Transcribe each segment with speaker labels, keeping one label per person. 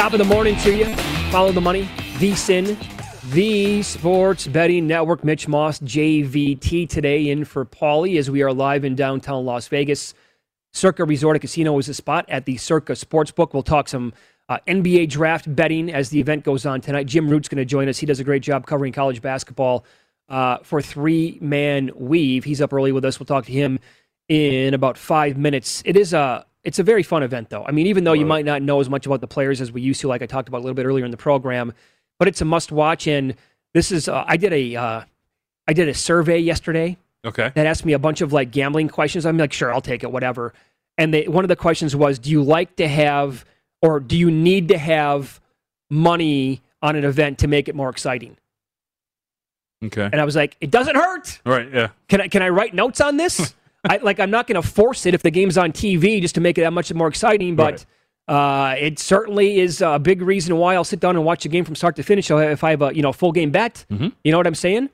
Speaker 1: Top of the morning to you. Follow the money. VSIN, the Sports Betting Network. Mitch Moss, JVT, today in for Paulie as we are live in downtown Las Vegas. Circa Resort and Casino is a spot at the Circa Sportsbook. We'll talk some uh, NBA draft betting as the event goes on tonight. Jim Root's going to join us. He does a great job covering college basketball uh, for Three Man Weave. He's up early with us. We'll talk to him in about five minutes. It is a it's a very fun event, though. I mean, even though you might not know as much about the players as we used to, like I talked about a little bit earlier in the program, but it's a must watch. And this is, uh, I did a, uh, I did a survey yesterday
Speaker 2: Okay.
Speaker 1: that asked me a bunch of like gambling questions. I'm like, sure, I'll take it, whatever. And they, one of the questions was, do you like to have, or do you need to have money on an event to make it more exciting?
Speaker 2: Okay.
Speaker 1: And I was like, it doesn't hurt.
Speaker 2: Right. Yeah.
Speaker 1: Can I can I write notes on this? I like I'm not going to force it if the game's on TV just to make it that much more exciting, but uh, it certainly is a big reason why I'll sit down and watch the game from start to finish if I have a you know full game bet.
Speaker 2: Mhm.
Speaker 1: You know what I'm saying?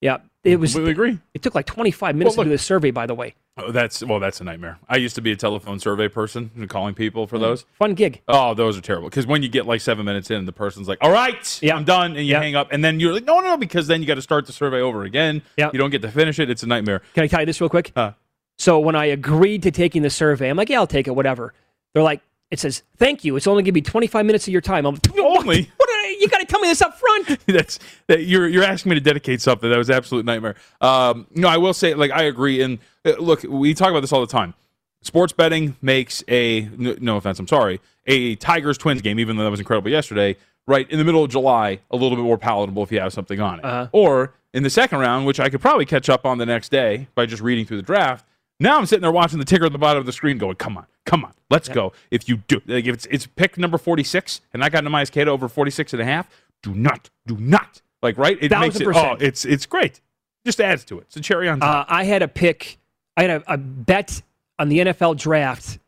Speaker 1: Yeah, it was.
Speaker 2: Completely agree.
Speaker 1: It took like 25 minutes
Speaker 2: Well,
Speaker 1: to do
Speaker 2: look-
Speaker 1: this survey, by the way.
Speaker 2: Oh, that's well, that's a nightmare. I used to be a telephone survey person and calling people for mm-hmm. those.
Speaker 1: Fun gig.
Speaker 2: Oh, those are terrible. Because when you get like seven minutes in, the person's like, "All right,
Speaker 1: Yeah.
Speaker 2: I'm done," and you
Speaker 1: Yeah.
Speaker 2: hang up, and then you're like, "No, no, no," because then you got to start the survey over again.
Speaker 1: Yeah.
Speaker 2: You don't get to finish it. It's a nightmare.
Speaker 1: Can I tell you this real quick?
Speaker 2: Huh.
Speaker 1: So when I agreed to taking the survey, I'm like, yeah, I'll take it, whatever. They're like, it says, thank you. It's only going to be 25 minutes of your time. I'm like,
Speaker 2: Only?
Speaker 1: What? Are- you got to tell me this up front.
Speaker 2: that's that you're you're asking me to dedicate something that was an absolute nightmare. Um, no, I will say like I agree. And uh, look, we talk about this all the time. Sports betting makes a no, no offense, I'm sorry, a Tigers Twins game, even though that was incredible yesterday. Right in the middle of July, a little bit more palatable if you have something on it.
Speaker 1: Uh-huh.
Speaker 2: Or in the second round, which I could probably catch up on the next day by just reading through the draft. Now I'm sitting there watching the ticker at the bottom of the screen, going, "Come on, come on, let's go!" If you do, like, if it's it's pick number 46, and I got Neemias Queta over 46 and a half, do not, do not, like, right? It makes it. Oh, it's it's great. Just adds to it. It's a cherry on top.
Speaker 1: Uh, I had a pick. I had a, a bet on the NFL draft.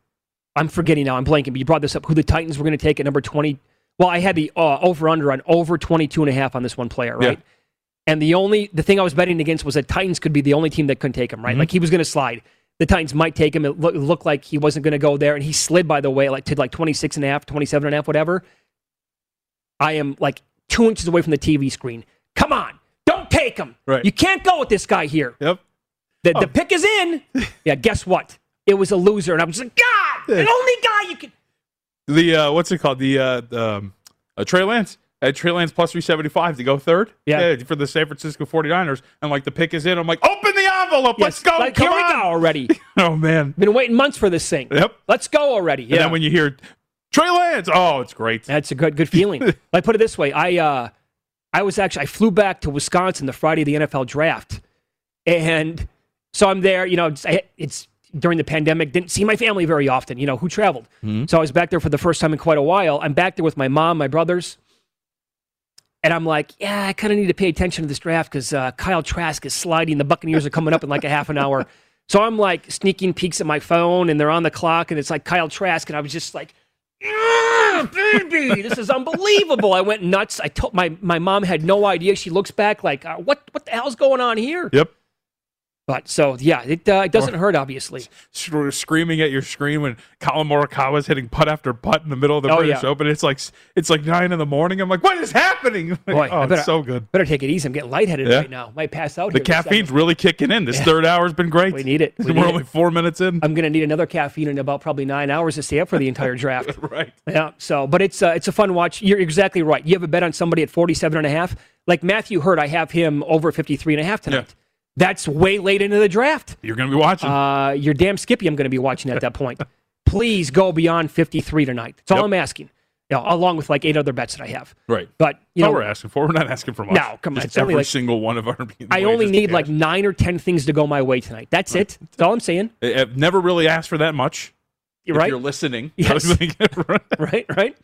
Speaker 1: I'm forgetting now. I'm blanking, but you brought this up. Who the Titans were going to take at number 20. Well, I had the uh, over under on over 22 and a half on this one player, right?
Speaker 2: Yeah.
Speaker 1: And the only the thing I was betting against was that Titans could be the only team that couldn't take him, right?
Speaker 2: Mm-hmm.
Speaker 1: Like he was going to slide. The Titans might take him. It loo- looked like he wasn't going to go there, and he slid by the way, like to like 26 and a half, 27 and a half, whatever. I am like two inches away from the TV screen. Come on, don't take him.
Speaker 2: Right.
Speaker 1: You can't go with this guy here.
Speaker 2: yep.
Speaker 1: The, the pick is in. Yeah, guess what? it was a loser, and I was like, God, the only guy you can.
Speaker 2: The uh, what's it called? The uh, um, uh, Trey Lance. At Trey Lance plus 375 to go third.
Speaker 1: Yeah.
Speaker 2: for the San Francisco 49ers. And like the pick is in. I'm like, open the envelope. Let's go.
Speaker 1: Like,
Speaker 2: Come
Speaker 1: here we
Speaker 2: on.
Speaker 1: go already.
Speaker 2: Oh, man.
Speaker 1: Been waiting months for this thing.
Speaker 2: Yep.
Speaker 1: Let's go already.
Speaker 2: And
Speaker 1: Yeah.
Speaker 2: then when you hear Trey Lance, oh, it's great.
Speaker 1: That's a good good feeling. like put it this way, I uh, I was actually I flew back to Wisconsin the Friday of the NFL draft, and so I'm there. You know, it's, it's during the pandemic. Didn't see my family very often. You know, who traveled? So I was back there for the first time in quite a while. I'm back there with my mom, my brothers. And I'm like, yeah, I kind of need to pay attention to this draft because uh, Kyle Trask is sliding. The Buccaneers are coming up in like a half an hour. So I'm like sneaking peeks at my phone and they're on the clock and it's like Kyle Trask. And I was just like, "Ah, baby, this is unbelievable. I went nuts. I told my, my mom had no idea. She looks back like, uh, what, what the hell's going on here?
Speaker 2: Yep.
Speaker 1: But so, yeah, it, uh, it doesn't hurt, obviously.
Speaker 2: Sc- screaming at your screen when Collin Morikawa's hitting putt after putt in the middle of the
Speaker 1: Oh,
Speaker 2: British
Speaker 1: yeah.
Speaker 2: Open. It's like it's like nine in the morning. I'm like, what is happening? Like,
Speaker 1: Boy,
Speaker 2: oh,
Speaker 1: better,
Speaker 2: it's so good.
Speaker 1: Better take it easy. I'm getting lightheaded
Speaker 2: Yeah.
Speaker 1: right now. Might pass out
Speaker 2: The caffeine's really kicking in. This third hour's been great.
Speaker 1: We need it. We
Speaker 2: We're
Speaker 1: need
Speaker 2: only
Speaker 1: it.
Speaker 2: four minutes in.
Speaker 1: I'm going to need another caffeine in about probably nine hours to stay up for the entire draft.
Speaker 2: right.
Speaker 1: Yeah. So, but it's uh, it's a fun watch. You're exactly right. You have a bet on somebody at 47 and a half. Like Matthew Hurt, I have him over 53 and a half tonight. That's way late into the draft.
Speaker 2: You're going to be watching.
Speaker 1: Uh, you're damn Skippy. I'm going to be watching at that point. Please go beyond 53 tonight. That's all
Speaker 2: Yep.
Speaker 1: I'm asking. You know, along with like eight other bets that I have.
Speaker 2: right.
Speaker 1: But you know,
Speaker 2: we're asking for. We're not asking for much.
Speaker 1: No, come on, it's
Speaker 2: every
Speaker 1: like-
Speaker 2: single one of our.
Speaker 1: I only need like nine or ten things to go my way tonight. That's it. That's all I'm saying.
Speaker 2: I've never really asked for that much.
Speaker 1: You're
Speaker 2: if
Speaker 1: right.
Speaker 2: You're listening.
Speaker 1: Yes. right, right.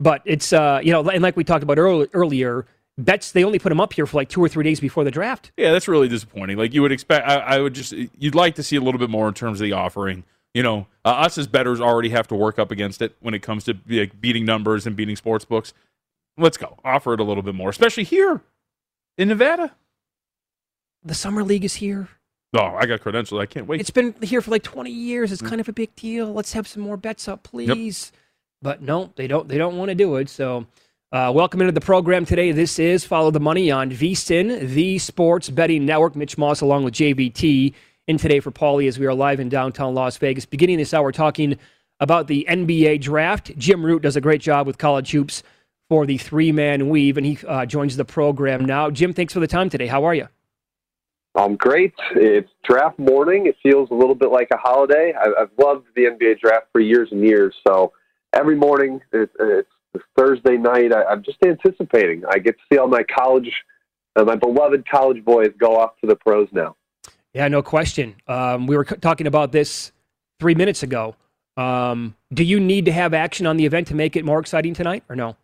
Speaker 1: But it's uh, you know, and like we talked about earlier, earlier, bets they only put them up here for like two or three days before the draft.
Speaker 2: Yeah, that's really disappointing. Like you would expect, I, I would just, you'd like to see a little bit more in terms of the offering. You know, uh, us as bettors already have to work up against it when it comes to like, beating numbers and beating sports books. Let's go, offer it a little bit more, especially here in Nevada.
Speaker 1: The summer league is here.
Speaker 2: Oh, I got credentials. I can't wait.
Speaker 1: It's been here for like 20 years.
Speaker 2: Mm.
Speaker 1: It's kind of a big deal. Let's have some more bets up, please. But no, they don't. They don't want to do it. So, uh, welcome into the program today. This is Follow the Money on VSIN, the Sports Betting Network. Mitch Moss along with JVT in today for Paulie as we are live in downtown Las Vegas. Beginning this hour, talking about the NBA draft. Jim Root does a great job with college hoops for the three man weave, and he uh, joins the program now. Jim, thanks for the time today. How are you?
Speaker 3: I'm great. It's draft morning. It feels a little bit like a holiday. I, I've loved the NBA draft for years and years. So every morning, it, it's it's Thursday night. I, I'm just anticipating. I get to see all my college, uh, my beloved college boys go off to the pros now.
Speaker 1: Yeah, no question. Um, we were c- talking about this three minutes ago. Um, do you need to have action on the event to make it more exciting tonight, or no?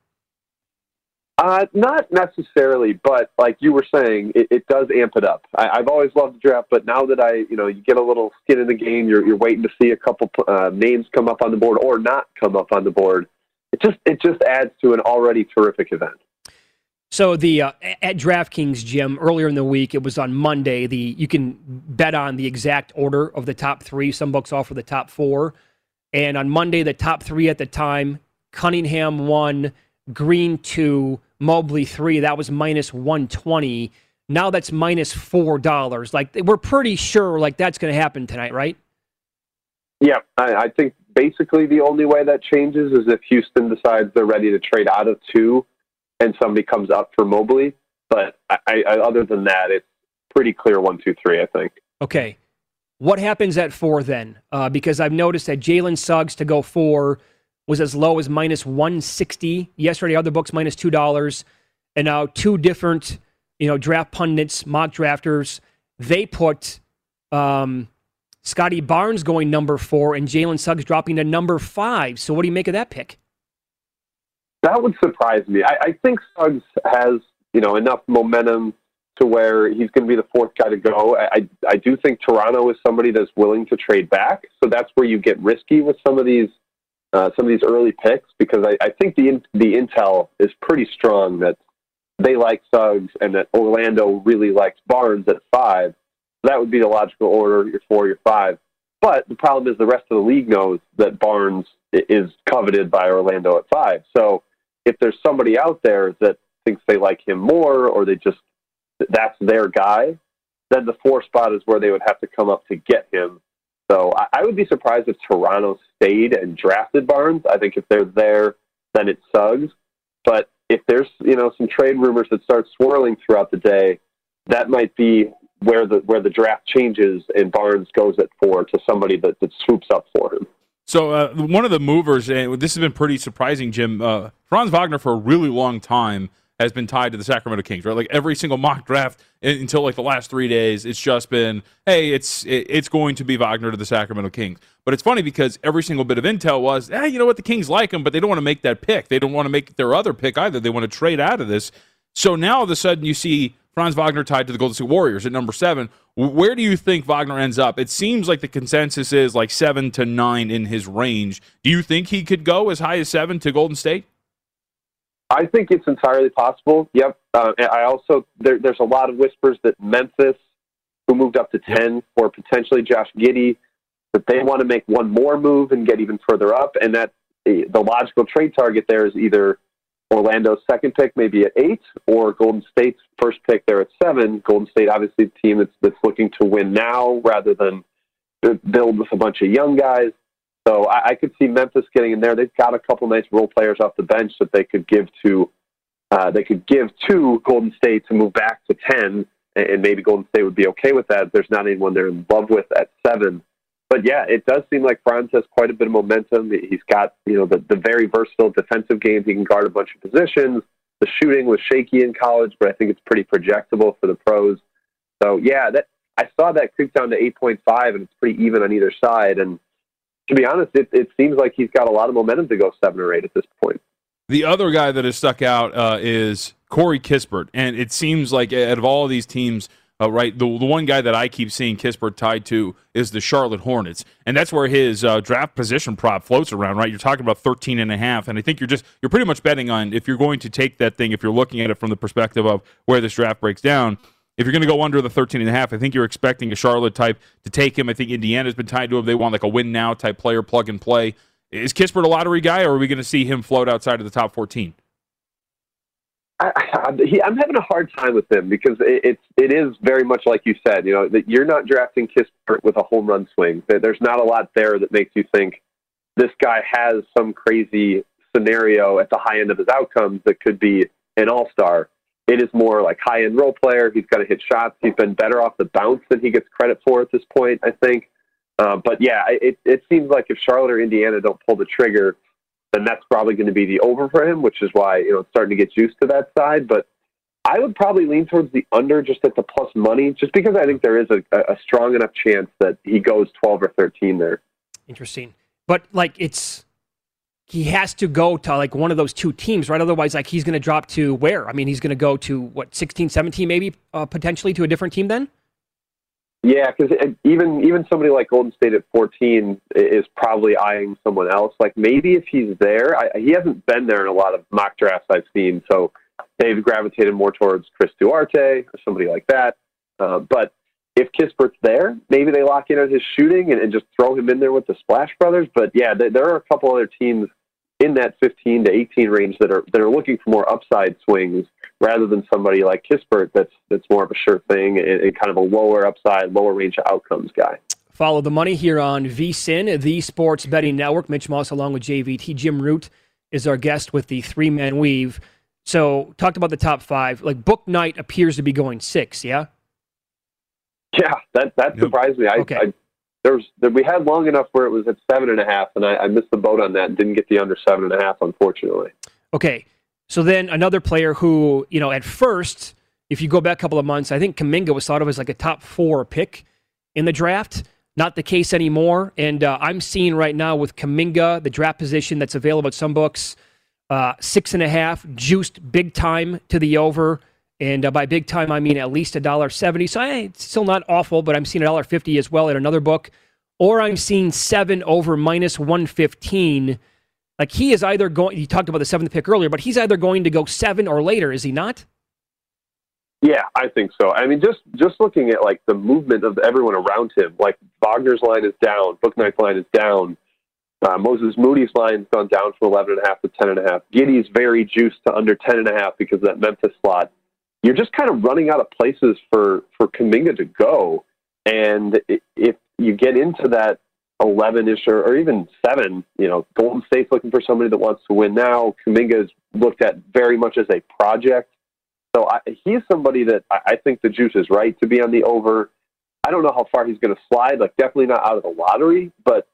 Speaker 3: Uh, not necessarily, but like you were saying, it, it does amp it up. I, I've always loved the draft, but now that I, you know, you get a little skin in the game, you're, you're waiting to see a couple uh, names come up on the board or not come up on the board. It just it just adds to an already terrific event.
Speaker 1: So the uh, at DraftKings, Jim, earlier in the week, it was on Monday. The you can bet on the exact order of the top three. Some books offer the top four, and on Monday, the top three at the time: Cunningham one, Green two, Mobley three. That was minus one twenty. Now that's minus four dollars. Like we're pretty sure, like that's going to happen tonight, right?
Speaker 3: Yeah, I, I think basically the only way that changes is if Houston decides they're ready to trade out of two, and somebody comes up for Mobley. But I, I, other than that, it's pretty clear one, two, three. I think.
Speaker 1: Okay. What happens at four then? Uh, because I've noticed that Jalen Suggs to go four was as low as minus 160. Yesterday, other books minus $2. And now two different, you know, draft pundits, mock drafters, they put um, Scottie Barnes going number four and Jalen Suggs dropping to number five. So what do you make of that pick?
Speaker 3: That would surprise me. I, I think Suggs has you know enough momentum to where he's going to be the fourth guy to go. I, I do think Toronto is somebody that's willing to trade back, so that's where you get risky with some of these uh, some of these early picks because I, I think the in, the intel is pretty strong that they like Suggs and that Orlando really likes Barnes at five. That would be the logical order: your four, your five. But the problem is the rest of the league knows that Barnes is coveted by Orlando at five. So if there's somebody out there that thinks they like him more or they just that's their guy, then the four spot is where they would have to come up to get him. So I, I would be surprised if Toronto stayed and drafted Barnes. I think if they're there, then it's Suggs. But if there's you know some trade rumors that start swirling throughout the day, that might be where the where the draft changes and Barnes goes at four to somebody that, that swoops up for him.
Speaker 2: So uh, one of the movers, and this has been pretty surprising, Jim. Uh, Franz Wagner for a really long time has been tied to the Sacramento Kings, right? Like every single mock draft until like the last three days, it's just been, hey, it's it's going to be Wagner to the Sacramento Kings. But it's funny because every single bit of intel was, hey, you know what, the Kings like him, but they don't want to make that pick. They don't want to make their other pick either. They want to trade out of this. So now all of a sudden you see Franz Wagner tied to the Golden State Warriors at number seven. Where do you think Wagner ends up? It seems like the consensus is like seven to nine in his range. Do you think he could go as high as seven to Golden State?
Speaker 3: I think it's entirely possible. Yep. Uh, I also there, there's a lot of whispers that Memphis, who moved up to ten or potentially Josh Giddey, that they want to make one more move and get even further up, and that the logical trade target there is either Orlando's second pick, maybe at eight, or Golden State's first pick there at seven. Golden State, obviously, the team that's, that's looking to win now rather than build with a bunch of young guys. So I, I could see Memphis getting in there. They've got a couple nice role players off the bench that they could give to. Uh, they could give to Golden State to move back to ten, and, and maybe Golden State would be okay with that. There's not anyone they're in love with at seven. But yeah, it does seem like Franz has quite a bit of momentum. He's got you know the, the very versatile defensive games. He can guard a bunch of positions. The shooting was shaky in college, but I think it's pretty projectable for the pros. So yeah, that I saw that creep down to eight point five, and it's pretty even on either side. And to be honest, it, it seems like he's got a lot of momentum to go seven or eight at this point.
Speaker 2: The other guy that has stuck out uh, is Corey Kispert, and it seems like out of all of these teams, uh, right, the, the one guy that I keep seeing Kispert tied to is the Charlotte Hornets, and that's where his uh, draft position prop floats around. Right, you're talking about 13 and a half, and I think you're just you're pretty much betting on if you're going to take that thing, if you're looking at it from the perspective of where this draft breaks down if you're going to go under the 13 and a half, I think you're expecting a Charlotte type to take him. I think Indiana's been tied to him. They want like a win now type player, plug and play. Is Kispert a lottery guy, or are we going to see him float outside of the top 14?
Speaker 3: I, am having a hard time with him because it, it's it is very much like you said. You know that you're not drafting Kispert with a home run swing. There's not a lot there that makes you think this guy has some crazy scenario at the high end of his outcomes that could be an all star. It is more like high end role player. He's got to hit shots. He's been better off the bounce than he gets credit for at this point, I think. Uh, but yeah, it, it seems like if Charlotte or Indiana don't pull the trigger, then that's probably going to be the over for him, which is why you know it's starting to get juiced to that side. But I would probably lean towards the under just at the plus money, just because I think there is a, a strong enough chance that he goes twelve or thirteen there.
Speaker 1: Interesting, but like it's he has to go to like one of those two teams, right? Otherwise, like he's going to drop to where? I mean, he's going to go to what 16, 17 maybe uh, potentially to a different team then.
Speaker 3: Yeah, because even even somebody like Golden State at 14 is probably eyeing someone else. Like maybe if he's there, I, he hasn't been there in a lot of mock drafts I've seen, so they've gravitated more towards Chris Duarte or somebody like that. Uh, but if Kispert's there, maybe they lock in on his shooting and, and, just throw him in there with the Splash Brothers. But yeah, th- there are a couple other teams in that 15 to 18 range that are that are looking for more upside swings rather than somebody like Kispert that's that's more of a sure thing and, and kind of a lower upside, lower range of outcomes guy.
Speaker 1: Follow the money here on VSIN, the Sports Betting Network. Mitch Moss along with JVT. Jim Root is our guest with the three man weave. So talked about the top five. Like Bouknight appears to be going six, yeah?
Speaker 3: Yeah, that that surprised me. I, okay. I, there was there, we had long enough where it was at seven and a half, and I, I missed the boat on that and didn't get the under seven and a half, unfortunately.
Speaker 1: Okay, so then another player who you know at first, if you go back a couple of months, I think Kuminga was thought of as like a top four pick in the draft. Not the case anymore, and uh, I'm seeing right now with Kuminga the draft position that's available at some books, uh, six and a half, juiced big time to the over. And uh, by big time, I mean at least a dollar seventy. So hey, it's still not awful, but I'm seeing a dollar fifty as well in another book, or I'm seeing seven over minus one fifteen. Like he is either going. You talked about the seventh pick earlier, but he's either going to go seven or later. Is he not?
Speaker 3: Yeah, I think so. I mean, just just looking at like the movement of everyone around him, like Wagner's line is down, Bouknight's line is down, uh, Moses Moody's line's gone down from eleven and a half to ten and a half. Giddey's very juiced to under ten and a half because of that Memphis slot you're just kind of running out of places for for Kuminga to go. And if you get into that 11 ish or, or even seven, you know, Golden State's looking for somebody that wants to win now. Kuminga is looked at very much as a project. So I, he's somebody that I, I think the juice is right to be on the over. I don't know how far he's going to slide. Like definitely not out of the lottery, but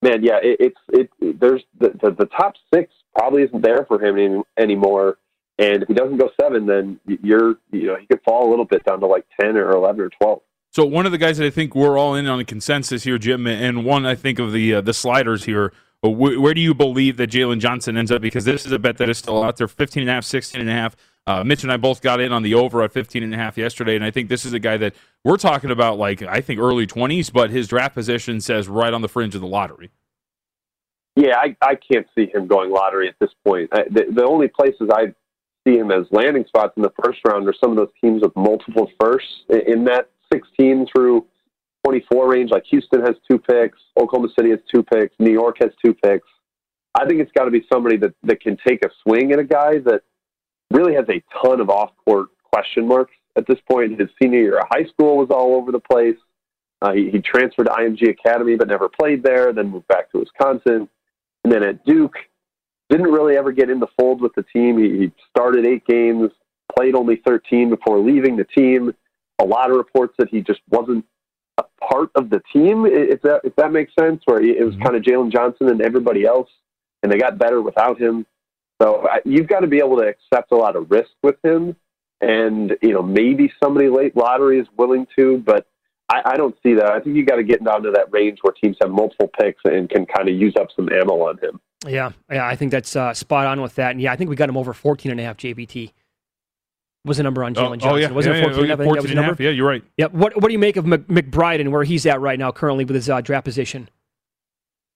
Speaker 3: man, yeah, it, it's it. There's the, the the top six probably isn't there for him any, anymore. And if he doesn't go seven, then you're you know he could fall a little bit down to like ten or eleven or twelve.
Speaker 2: So one of the guys that I think we're all in on a consensus here, Jim, and one I think of the uh, the sliders here. Where, where do you believe that Jalen Johnson ends up? Because this is a bet that is still out there, 15 and a half, 16 and a half. Uh, Mitch and I both got in on the over at 15 and a half yesterday, and I think this is a guy that we're talking about like I think early 20s, but his draft position says right on the fringe of the lottery.
Speaker 3: Yeah, I, I can't see him going lottery at this point. I, the, the only places I see him as landing spots in the first round are some of those teams with multiple firsts in that 16 through 24 range. Like Houston has two picks, Oklahoma City has two picks, New York has two picks. I think it's got to be somebody that, that can take a swing at a guy that really has a ton of off court question marks at this point. His senior year of high school was all over the place. Uh, he, he transferred to IMG Academy but never played there, then moved back to Wisconsin. And then at Duke, didn't really ever get in the fold with the team. He, he started eight games, played only 13 before leaving the team a lot of reports that he just wasn't a part of the team, if that if that makes sense. Where it was mm-hmm. kind of Jalen Johnson and everybody else, and they got better without him. So you've got to be able to accept a lot of risk with him, and you know maybe somebody late lottery is willing to, but I, I don't see that. I think you got to get down to that range where teams have multiple picks and can kind of use up some ammo on him.
Speaker 1: Yeah, yeah, I think that's uh, spot on with that. And yeah, I think we got him over 14 and a half JVT was the number on Jalen oh, Johnson. Oh, yeah.
Speaker 2: Wasn't
Speaker 1: yeah,
Speaker 2: 14,
Speaker 1: yeah,
Speaker 2: 14 and a half? Yeah, you're right.
Speaker 1: Yep. What, what do you make of McBride and where he's at right now currently with his uh, draft position?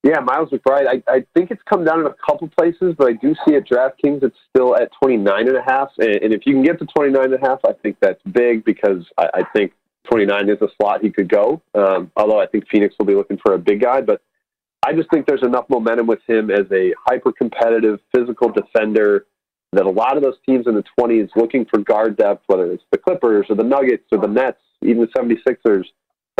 Speaker 3: Yeah, Miles McBride, I, I think it's come down in a couple places, but I do see at DraftKings it's still at 29 and a half. And, and if you can get to 29 and a half, I think that's big because I, I think 29 is a slot he could go. Um, although I think Phoenix will be looking for a big guy, but I just think there's enough momentum with him as a hyper competitive physical defender that a lot of those teams in the 20s looking for guard depth, whether it's the Clippers or the Nuggets or the Nets, even the 76ers,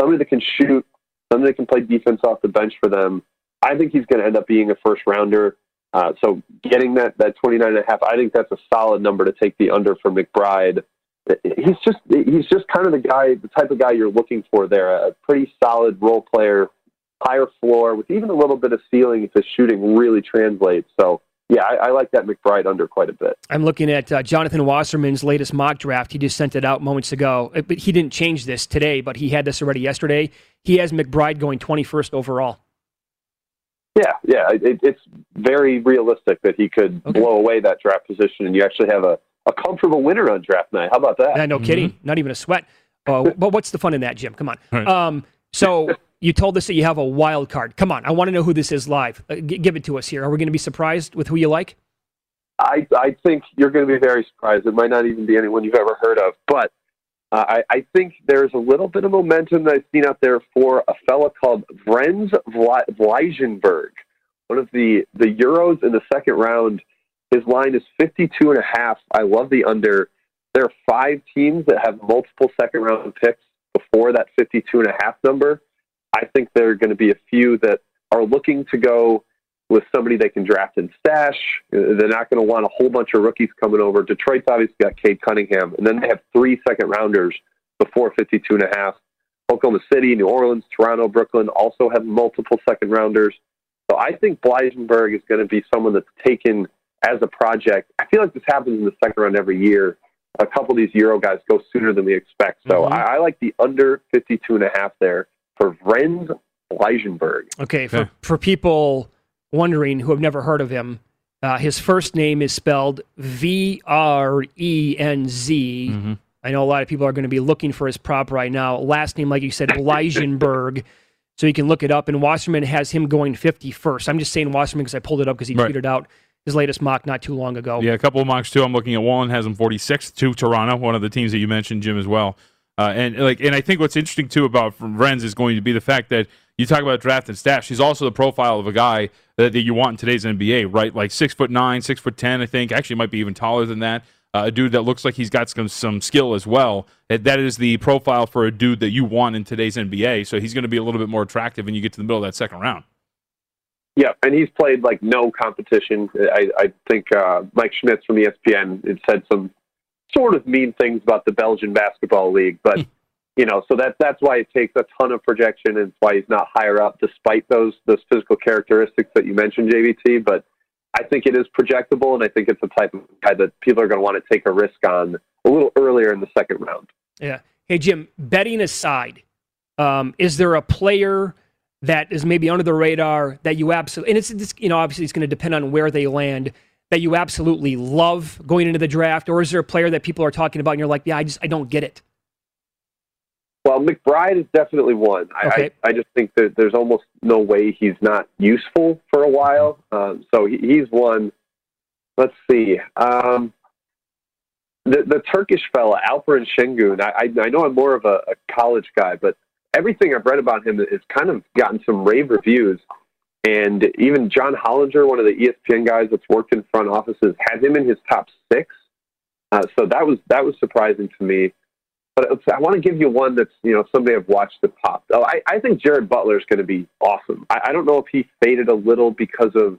Speaker 3: somebody that can shoot, somebody that can play defense off the bench for them. I think he's going to end up being a first rounder. Uh, so getting that, that 29 and a half, I think that's a solid number to take the under for McBride. He's just, he's just kind of the guy, the type of guy you're looking for there, a pretty solid role player, higher floor with even a little bit of ceiling if his shooting really translates. So yeah, I, I, like that McBride under quite a bit.
Speaker 1: I'm looking at uh, Jonathan Wasserman's latest mock draft. He just sent it out moments ago. Uh, but he didn't change this today, but he had this already yesterday. He has McBride going 21st overall.
Speaker 3: Yeah, yeah, it, it's very realistic that he could okay. blow away that draft position, and you actually have a, a comfortable winner on draft night. How about that?
Speaker 1: Yeah, no mm-hmm. kidding. Not even a sweat. Uh, but what's the fun in that, Jim? Come on. Right. Um, so you told us that you have a wild card. Come on, I want to know who this is live. Uh, g- give it to us here. Are we going to be surprised with who you like?
Speaker 3: I, I think you're going to be very surprised. It might not even be anyone you've ever heard of, but uh, I, I think there's a little bit of momentum that I've seen out there for a fella called Vrenz Bleijenbergh, one of the, the Euros in the second round. His line is 52 and a half. I love the under. There are five teams that have multiple second round picks before that 52 and a half number. I think there are going to be a few that are looking to go with somebody they can draft and stash. They're not going to want a whole bunch of rookies coming over. Detroit's obviously got Cade Cunningham, and then they have three second rounders before 52 and a half. Oklahoma City, New Orleans, Toronto, Brooklyn also have multiple second rounders. So I think Bleijenbergh is going to be someone that's taken as a project. I feel like this happens in the second round every year. A couple of these Euro guys go sooner than we expect. So mm-hmm. I, I like the under 52 and a half there for Vrenz Bleijenbergh.
Speaker 1: Okay, for, for people wondering who have never heard of him, uh, his first name is spelled V R E N Z. Mm-hmm. I know a lot of people are going to be looking for his prop right now. Last name, like you said, Bleijenbergh. so you can look it up. And Wasserman has him going 51st. I'm just saying Wasserman because I pulled it up because he right. tweeted out his latest mock not too long ago.
Speaker 2: Yeah, a couple of mocks too. I'm looking at one has him 46th to Toronto, one of the teams that you mentioned, Jim, as well. Uh, and like, and I think what's interesting too about Vrenz is going to be the fact that you talk about draft and staff. She's also the profile of a guy that, that you want in today's NBA, right? Like six foot nine, six foot ten, I think. Actually, might be even taller than that. uh, a dude that looks like he's got some some skill as well. That is the profile for a dude that you want in today's NBA. So he's going to be a little bit more attractive when you get to the middle of that second round.
Speaker 3: Yeah, and he's played like no competition. I, I think uh, Mike Schmitz from ESPN had said some sort of mean things about the Belgian basketball league, but you know, so that that's why it takes a ton of projection, and it's why he's not higher up, despite those those physical characteristics that you mentioned, JVT. But I think it is projectable, and I think it's the type of guy that people are going to want to take a risk on a little earlier in the second round.
Speaker 1: Yeah. Hey Jim, betting aside, um, is there a player? that is maybe under the radar that you absolutely and it's, it's you know obviously it's going to depend on where they land that you absolutely love going into the draft or is there a player that people are talking about and you're like yeah I just I don't get it
Speaker 3: well McBride is definitely one. Okay. I, I, I just think that there's almost no way he's not useful for a while. Um, so he, he's one. Let's see. Um, the, the Turkish fella Alperen Sengun I, I, I know I'm more of a, a college guy but everything I've read about him has kind of gotten some rave reviews. And even John Hollinger, one of the ESPN guys that's worked in front offices, had him in his top six. Uh, so that was that was surprising to me. But I want to give you one that's you know somebody I've watched that popped. Oh, I, I think Jared Butler is going to be awesome. I, I don't know if he faded a little because of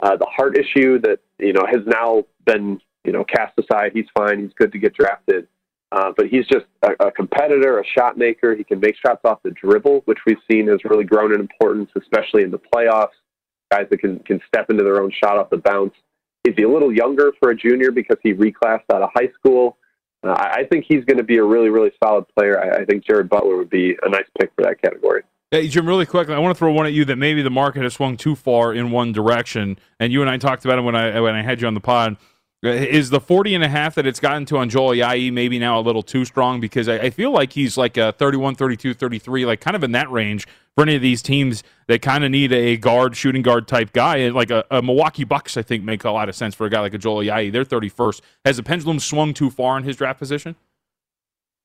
Speaker 3: uh, the heart issue that you know has now been you know cast aside. He's fine. He's good to get drafted. Uh, but he's just a, a, competitor, a shot maker. He can make shots off the dribble, which we've seen has really grown in importance, especially in the playoffs. Guys that can, can step into their own shot off the bounce. Is he a little younger for a junior because he reclassed out of high school? Uh, I think he's going to be a really, really solid player. I, I think Jared Butler would be a nice pick for that category.
Speaker 2: Hey, Jim, really quickly, I want to throw one at you that maybe the market has swung too far in one direction. And you and I talked about it when I when I had you on the pod. Is the 40 and a half that it's gotten to on Joel Ayayi maybe now a little too strong? Because I, I, feel like he's like a 31, 32, 33, like kind of in that range for any of these teams that kind of need a guard, shooting guard type guy. Like a, a, Milwaukee Bucks, I think, make a lot of sense for a guy like a Joel Ayayi. They're 31st. Has the pendulum swung too far in his draft position?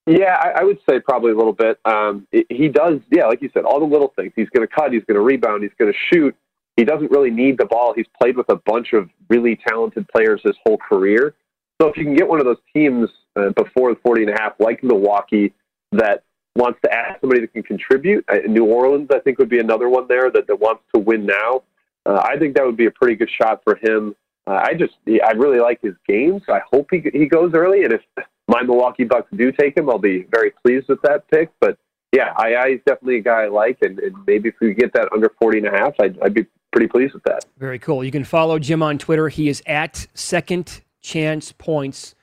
Speaker 3: Yeah, I, I would say probably a little bit. Um, it, he does, yeah, like you said, all the little things. He's going to cut, he's going to rebound, he's going to shoot he doesn't really need the ball. He's played with a bunch of really talented players his whole career. So if you can get one of those teams uh, before the 40 and a half, like Milwaukee, that wants to add somebody that can contribute, uh, New Orleans, I think, would be another one there that, that wants to win now. Uh, I think that would be a pretty good shot for him. Uh, I just, I really like his game, so I hope he, he goes early. And if my Milwaukee Bucks do take him, I'll be very pleased with that pick. But yeah, I, is definitely a guy I like, and, and, maybe if we get that under 40 and a half, I'd, I'd be pretty pleased with that.
Speaker 1: Very cool. You can follow Jim on Twitter. He is at Second Chance Points.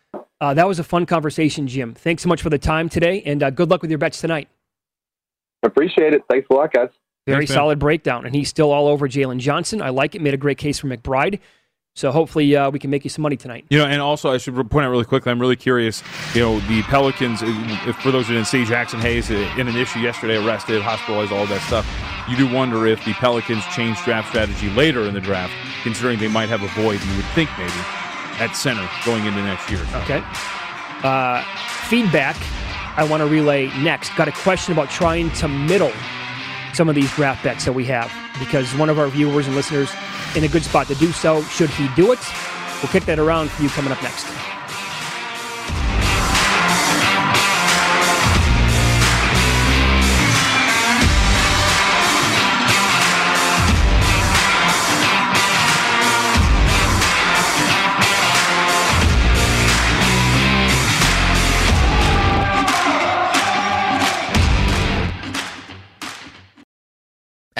Speaker 1: Uh, that was a fun conversation, Jim. Thanks so much for the time today, and uh, good luck with your bets tonight.
Speaker 3: Appreciate it. Thanks a lot, guys.
Speaker 1: Very
Speaker 2: Thanks,
Speaker 1: solid breakdown, and he's still all over Jalen Johnson. I like it. Made a great case for McBride. So hopefully uh, we can make you some money tonight.
Speaker 2: You know, and also I should point out really quickly. I'm really curious. You know, the Pelicans. If for those who didn't see, Jaxson Hayes in an issue yesterday, arrested, hospitalized, all that stuff. You do wonder if the Pelicans change draft strategy later in the draft, considering they might have a void. You would think maybe at center going into next year.
Speaker 1: So. Okay. Uh, feedback. I want to relay next. Got a question about trying to middle some of these draft bets that we have because one of our viewers and listeners in a good spot to do so. Should he do it? We'll kick that around for you coming up next.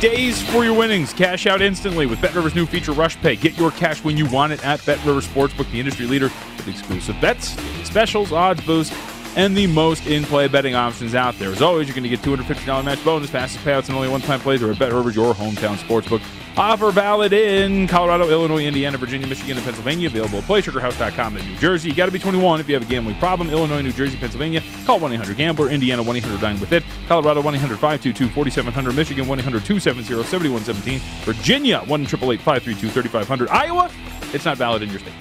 Speaker 2: Days for your winnings. Cash out instantly with BetRivers' new feature, Rush Pay. Get your cash when you want it at BetRivers Sportsbook, the industry leader with exclusive bets, specials, odds boosts, and the most in-play betting options out there. As always, you're going to get $250 match bonus, fastest payouts, and only one-time plays are at BetRivers, your hometown sportsbook. Offer valid in Colorado, Illinois, Indiana, Virginia, Michigan, and Pennsylvania. Available at PlaySugarHouse.com in New Jersey. You got to be 21 if you have a gambling problem. Illinois, New Jersey, Pennsylvania. Call 1-800-GAMBLER. Indiana 1-800-9-WITH-IT. Colorado 1-800-522-4700. Michigan 1-800-270-7117. Virginia 1-888-532-3500. Iowa, it's not valid in your state.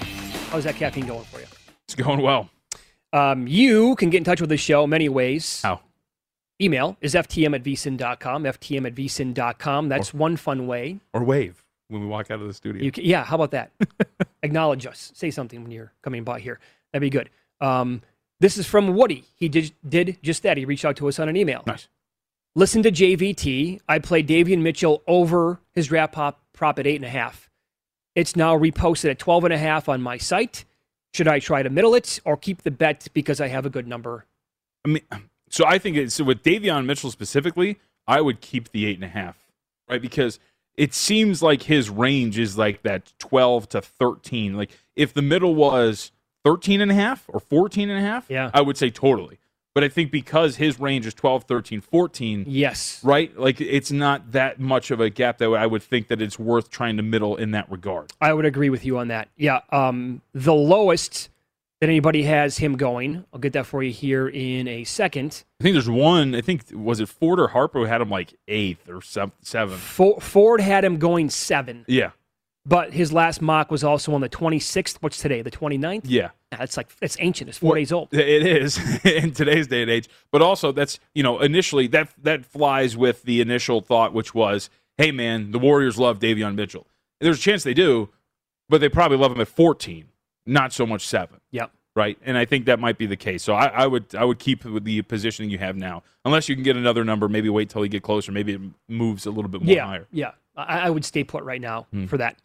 Speaker 1: How's that caffeine going for you?
Speaker 2: It's going well.
Speaker 1: Um, you can get in touch with the show many ways.
Speaker 2: How?
Speaker 1: Email is ftm at vsin.com, ftm at vsin.com. That's one fun way.
Speaker 2: Or wave when we walk out of the studio.
Speaker 1: You can, yeah, how about that? Acknowledge us. Say something when you're coming by here. That'd be good. Um, this is from Woody. He did, did just that. He reached out to us on an email.
Speaker 2: Nice.
Speaker 1: Listen to JVT. I played Davion Mitchell over his draft pop prop at eight and a half. It's now reposted at 12 and a half on my site. Should I try to middle it or keep the bet because I have a good number?
Speaker 2: I mean, so I think it's so with Davion Mitchell specifically, I would keep the eight and a half, right? Because it seems like his range is like that 12 to 13. Like if the middle was 13 and a half or 14 and a half,
Speaker 1: Yeah.
Speaker 2: I would say totally. But I think because his range is 12, 13, 14,
Speaker 1: Yes.
Speaker 2: right? Like it's not that much of a gap that I would think that it's worth trying to middle in that regard.
Speaker 1: I would agree with you on that. Yeah. Um, the lowest that anybody has him going, I'll get that for you here in a second.
Speaker 2: I think there's one, I think, was it Ford or Harper who had him like eighth or seventh?
Speaker 1: Ford had him going seven,
Speaker 2: Yeah.
Speaker 1: But his last mock was also on the 26th. What's today? The 29th?
Speaker 2: Yeah.
Speaker 1: That's like, it's ancient. It's four
Speaker 2: Well,
Speaker 1: days old.
Speaker 2: It is in today's day and age. But also that's, you know, initially that that flies with the initial thought which was, hey man, the Warriors love Davion Mitchell. And there's a chance they do, but they probably love him at 14, not so much 7.
Speaker 1: Yep.
Speaker 2: Right? And I think that might be the case. So I, I would I would keep the positioning you have now. Unless you can get another number, maybe wait till you get closer, maybe it moves a little bit more
Speaker 1: yeah,
Speaker 2: higher.
Speaker 1: Yeah. I, I would stay put right now
Speaker 2: Hmm.
Speaker 1: for that.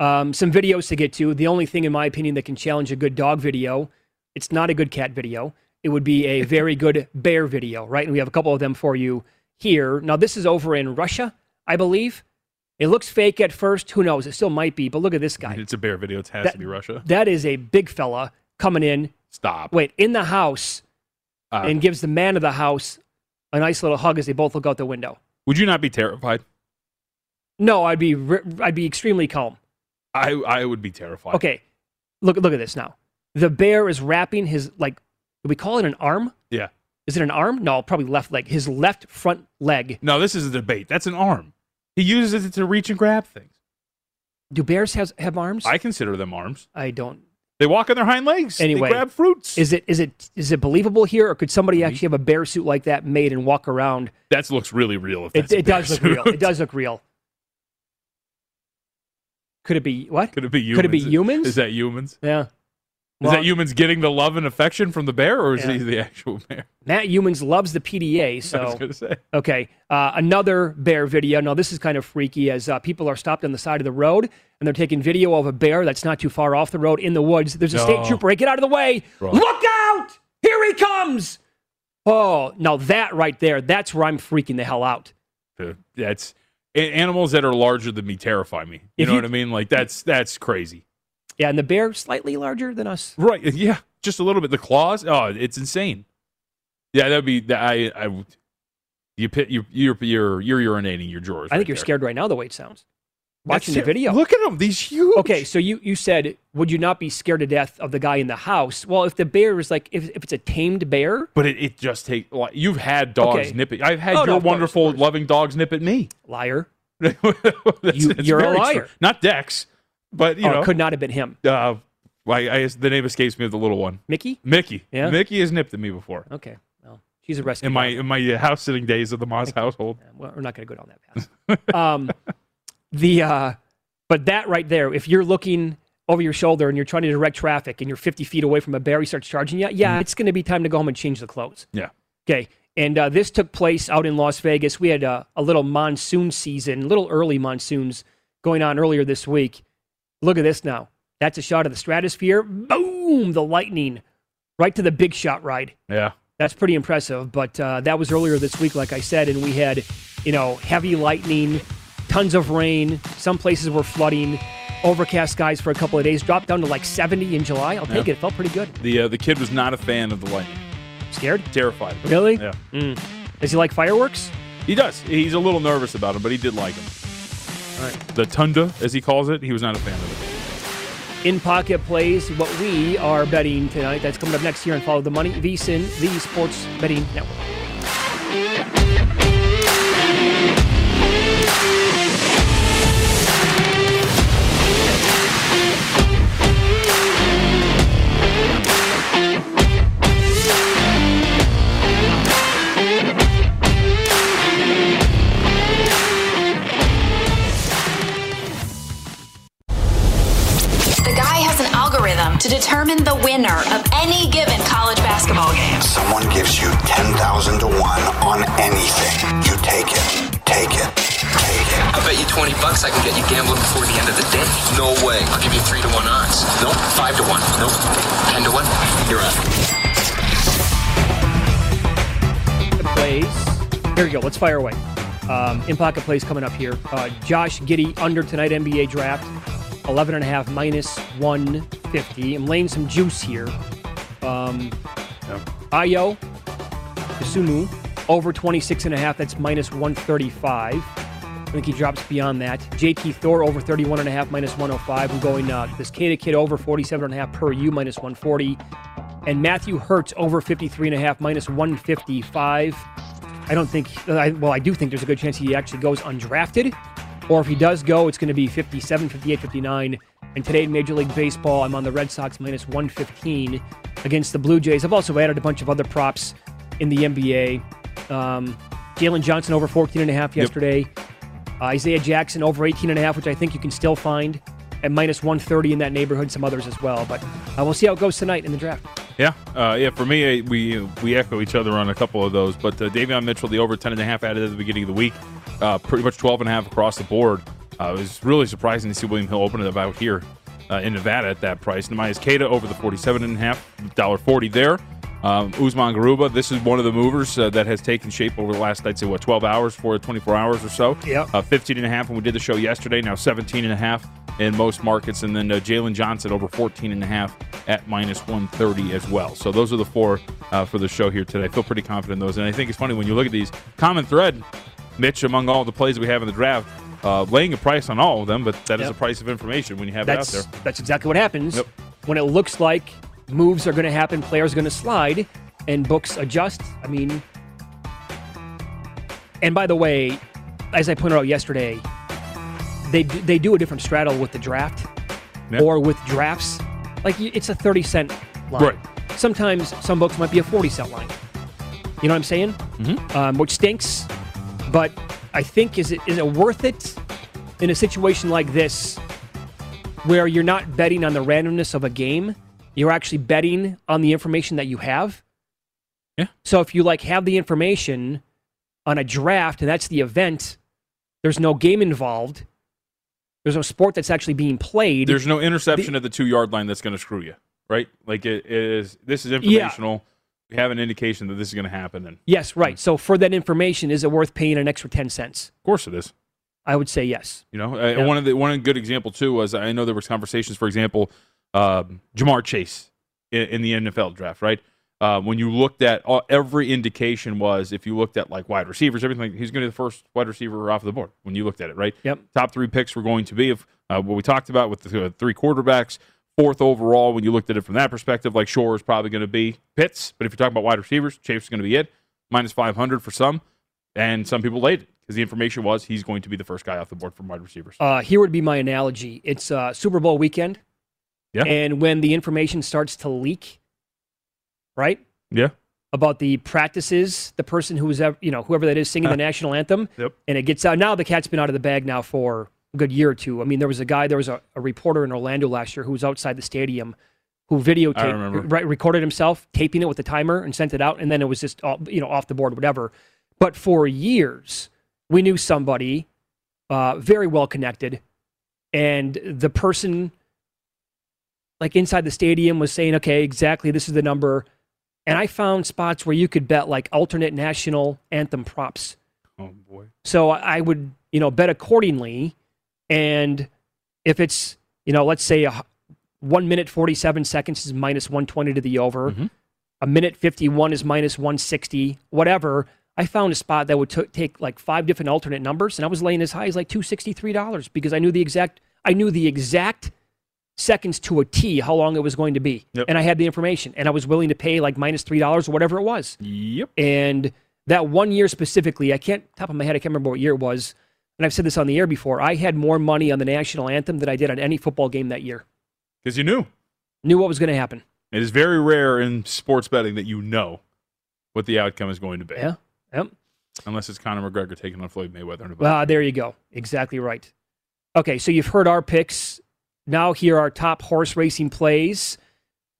Speaker 1: Um, some videos to get to. The only thing, in my opinion, that can challenge a good dog video, it's not a good cat video. It would be a very good bear video, right? And we have a couple of them for you here. Now, this is over in Russia, I believe. It looks fake at first. Who knows? It still might be, but look at this guy.
Speaker 2: It's a bear video. It has
Speaker 1: That-
Speaker 2: to be Russia.
Speaker 1: That is a big fella coming in.
Speaker 2: Stop.
Speaker 1: Wait, in the house
Speaker 2: Uh,
Speaker 1: and gives the man of the house a nice little hug as they both look out the window.
Speaker 2: would you not be terrified?
Speaker 1: No, I'd be I'd be extremely calm.
Speaker 2: I I would be terrified.
Speaker 1: Okay, look look at this now. The bear is wrapping his like. Do we call it an arm?
Speaker 2: Yeah.
Speaker 1: Is it an arm? No, probably left leg. His left front leg.
Speaker 2: No, this is a debate. That's an arm. He uses it to reach and grab things.
Speaker 1: Do bears have have arms?
Speaker 2: I consider them arms.
Speaker 1: I don't.
Speaker 2: They walk on their hind legs.
Speaker 1: Anyway,
Speaker 2: they grab fruits.
Speaker 1: Is it is it is it believable here, or could somebody mm-hmm. actually have a bear suit like that made and walk around?
Speaker 2: That looks really real. If
Speaker 1: It, it does
Speaker 2: bear
Speaker 1: look real. It does look real. Could it be what?
Speaker 2: Could it be humans?
Speaker 1: Could it be humans?
Speaker 2: Is that humans?
Speaker 1: Yeah.
Speaker 2: Is that humans getting the love and affection from the bear, or is
Speaker 1: Yeah.
Speaker 2: he the actual bear?
Speaker 1: Matt Humans loves the PDA, so
Speaker 2: I was going to say.
Speaker 1: Okay. Uh, another bear video. Now, this is kind of freaky as uh, people are stopped on the side of the road and they're taking video of a bear that's not too far off the road in the woods. There's a state trooper. Hey, get out of the way.
Speaker 2: Bro.
Speaker 1: Look out. Here he comes. Oh, now that right there, that's where I'm freaking the hell out.
Speaker 2: That's animals that are larger than me terrify me. You
Speaker 1: If
Speaker 2: know
Speaker 1: you-
Speaker 2: what I mean? Like that's that's crazy.
Speaker 1: Yeah, and the bear slightly larger than us.
Speaker 2: Right? Uh, yeah, just a little bit. The claws. Oh, it's insane. Yeah, that'd be. that- I. I. You pit. You. You're. You're. You're urinating your drawers.
Speaker 1: I think
Speaker 2: right
Speaker 1: you're
Speaker 2: there.
Speaker 1: scared right now the way it sounds.
Speaker 2: That's
Speaker 1: Watching the video.
Speaker 2: Look at them. These huge.
Speaker 1: Okay, so you, you said, would you not be scared to death of the guy in the house? Well, if the bear is like, if, if it's a tamed bear,
Speaker 2: But it, it just take like you've had dogs
Speaker 1: Okay.
Speaker 2: nip it. I've had
Speaker 1: Oh, no,
Speaker 2: your
Speaker 1: of course,
Speaker 2: wonderful, loving dogs nip at me.
Speaker 1: liar.
Speaker 2: That's-
Speaker 1: You-
Speaker 2: it's
Speaker 1: you're a liar.
Speaker 2: true. Not Dex, but you
Speaker 1: oh,
Speaker 2: know,
Speaker 1: it could not have been him.
Speaker 2: uh, I, I, the name escapes me of the little one.
Speaker 1: Mickey?
Speaker 2: Mickey.
Speaker 1: Yeah?
Speaker 2: Mickey has nipped at me before.
Speaker 1: Okay. Well, she's a rescue.
Speaker 2: In my
Speaker 1: dog.
Speaker 2: in my uh, house sitting days of the Moss household.
Speaker 1: Well, we're not going to go down that path. um, the uh, but that right there, if you're looking over your shoulder and you're trying to direct traffic and you're 50 feet away from a bear, he starts charging you. Yeah, it's going to be time to go home and change the clothes.
Speaker 2: Yeah.
Speaker 1: Okay. And uh, this took place out in Las Vegas. We had a, a little monsoon season, little early monsoons going on earlier this week. Look at this now. That's a shot of the stratosphere. Boom! The lightning right to the big shot ride.
Speaker 2: Yeah.
Speaker 1: That's pretty impressive. But uh, that was earlier this week, like I said, and we had, you know, heavy lightning, tons of rain. Some places were flooding. Overcast skies for a couple of days. Dropped down to like 70 in July. I'll take
Speaker 2: Yeah.
Speaker 1: it. It felt pretty good.
Speaker 2: The uh, the kid was not a fan of the lightning.
Speaker 1: Scared?
Speaker 2: Terrified.
Speaker 1: Really?
Speaker 2: Yeah.
Speaker 1: Mm. Does he like fireworks?
Speaker 2: He does. He's a little nervous about him, but he did like
Speaker 1: right.
Speaker 2: The tunda, as he calls it, he was not a fan of it.
Speaker 1: In pocket plays what we are betting tonight. That's coming up next here on Follow the Money, VSIN, the Sports Betting Network.
Speaker 4: To determine the winner of any given college basketball game.
Speaker 5: Someone gives you 10,000 to 1 on anything. You take it. Take it. Take it.
Speaker 6: I bet you 20 bucks I can get you gambling before the end of the day. No way. I'll give you 3 to 1 odds. Nope. 5 to 1. Nope. 10 to 1. You're up.
Speaker 1: plays. Here we go. Let's fire away. Um, in pocket plays coming up here. Uh, Josh Giddey under tonight NBA draft. 11 and a half minus 150. I'm laying some juice here. Um, Ayo Dosunmu over 26 and a half. That's minus 135. I think he drops beyond that. JT Thor over 31 and a half minus 105. I'm going uh, this Queta kid over 47 and a half per U minus 140. And Matthew Hertz over 53 and a half minus 155. I don't think, I, well, I do think there's a good chance he actually goes undrafted. Or if he does go, it's going to be 57, 58, 59. And today in Major League Baseball, I'm on the Red Sox minus 115 against the Blue Jays. I've also added a bunch of other props in the NBA. Um, Jalen Johnson over 14 and a half yesterday. Uh, Isaiah Jackson over 18 and a half, which I think you can still find at minus 130 in that neighborhood. Some others as well, but uh, we'll see how it goes tonight in the draft.
Speaker 2: Yeah, uh, yeah. For me, we we echo each other on a couple of those. But uh, Davion Mitchell, the over ten and a half added at the beginning of the week, uh, pretty much 12 and a half across the board. Uh, it was really surprising to see William Hill open it about here uh, in Nevada at that price. Neemias Queta over the forty-seven and a half dollar 40 there. Um, Usman Garuba, this is one of the movers uh, that has taken shape over the last, I'd say, what, 12 hours, for 24 hours or so.
Speaker 1: Yep.
Speaker 2: Uh, 15 and a half when we did the show yesterday, now 17 and a half in most markets. And then uh, Jalen Johnson over 14 and a half at minus 130 as well. So those are the four uh, for the show here today. I feel pretty confident in those. And I think it's funny when you look at these common thread, Mitch, among all the plays we have in the draft, uh, laying a price on all of them, but that is
Speaker 1: Yep.
Speaker 2: a price of information when you have
Speaker 1: That's
Speaker 2: it out there.
Speaker 1: that's exactly what happens
Speaker 2: Yep.
Speaker 1: when it looks like moves are going to happen, players are going to slide, and books adjust. I mean, and by the way, as I pointed out yesterday, they d- they do a different straddle with the draft
Speaker 2: Yeah.
Speaker 1: or with drafts. Like it's a thirty cent line.
Speaker 2: Right.
Speaker 1: Sometimes some books might be a forty cent line. You know what I'm saying?
Speaker 2: Mm-hmm.
Speaker 1: Um, which stinks, but I think is it is it worth it in a situation like this where you're not betting on the randomness of a game, you're actually betting on the information that you have.
Speaker 2: Yeah.
Speaker 1: So if you like have the information on a draft and that's the event, there's no game involved. There's no sport that's actually being played.
Speaker 2: There's no interception at the two yard line that's going to screw you, right? Like it is. This is informational. We have an indication that this is going to happen, then.
Speaker 1: yes, right. So for that information, is it worth paying an extra ten cents?
Speaker 2: of course it is.
Speaker 1: I would say yes.
Speaker 2: You know, uh,
Speaker 1: Yeah.
Speaker 2: one of the one good example too was I know there was conversations, for example, um, Ja'Marr Chase in, in the NFL draft, right? Uh, when you looked at all, every indication was if you looked at like wide receivers, everything, he's going to be the first wide receiver off the board when you looked at it, right?
Speaker 1: Yep.
Speaker 2: Top three picks were going to be of uh, what we talked about with the uh, three quarterbacks. Fourth overall, when you looked at it from that perspective, like Shore is probably going to be Pitts. But if you're talking about wide receivers, Chase is going to be it. Minus 500 for some. And some people laid it because the information was he's going to be the first guy off the board from wide receivers.
Speaker 1: Uh, here would be my analogy. It's uh, Super Bowl weekend.
Speaker 2: Yeah.
Speaker 1: And when the information starts to leak, right?
Speaker 2: Yeah.
Speaker 1: About the practices, the person who was, ever, you know, whoever that is singing the national anthem,
Speaker 2: Yep.
Speaker 1: and it gets out. Now the cat's been out of the bag now for a good year or two. I mean, there was a guy, there was a, a reporter in Orlando last year who was outside the stadium who videotaped, right, recorded himself taping it with the timer and sent it out, and then it was just, all, you know, off the board, whatever. But for years, we knew somebody uh, very well connected, and the person like inside the stadium was saying, okay, exactly, this is the number. And I found spots where you could bet like alternate national anthem props.
Speaker 2: Oh boy.
Speaker 1: So I would, you know, bet accordingly. And if it's, you know, let's say a one minute 47 seconds is minus 120 to the over,
Speaker 2: Mm-hmm.
Speaker 1: a minute 51 is minus 160, whatever. I found a spot that would t- take like five different alternate numbers, and I was laying as high as like $263 because I knew the exact, I knew the exact seconds to a T how long it was going to be.
Speaker 2: Yep.
Speaker 1: And I had the information, and I was willing to pay like $3 or whatever it was.
Speaker 2: Yep.
Speaker 1: And that one year specifically, I can't top of my head, I can't remember what year it was. And I've said this on the air before. I had more money on the national anthem than I did on any football game that year.
Speaker 2: Because you knew.
Speaker 1: Knew what was going to happen.
Speaker 2: It is very rare in sports betting that you know what the outcome is going to be.
Speaker 1: Yeah. Yep.
Speaker 2: Unless it's Conor McGregor taking on Floyd Mayweather. In a
Speaker 1: Well, there you go. Exactly right. Okay, so you've heard our picks. Now here are top horse racing plays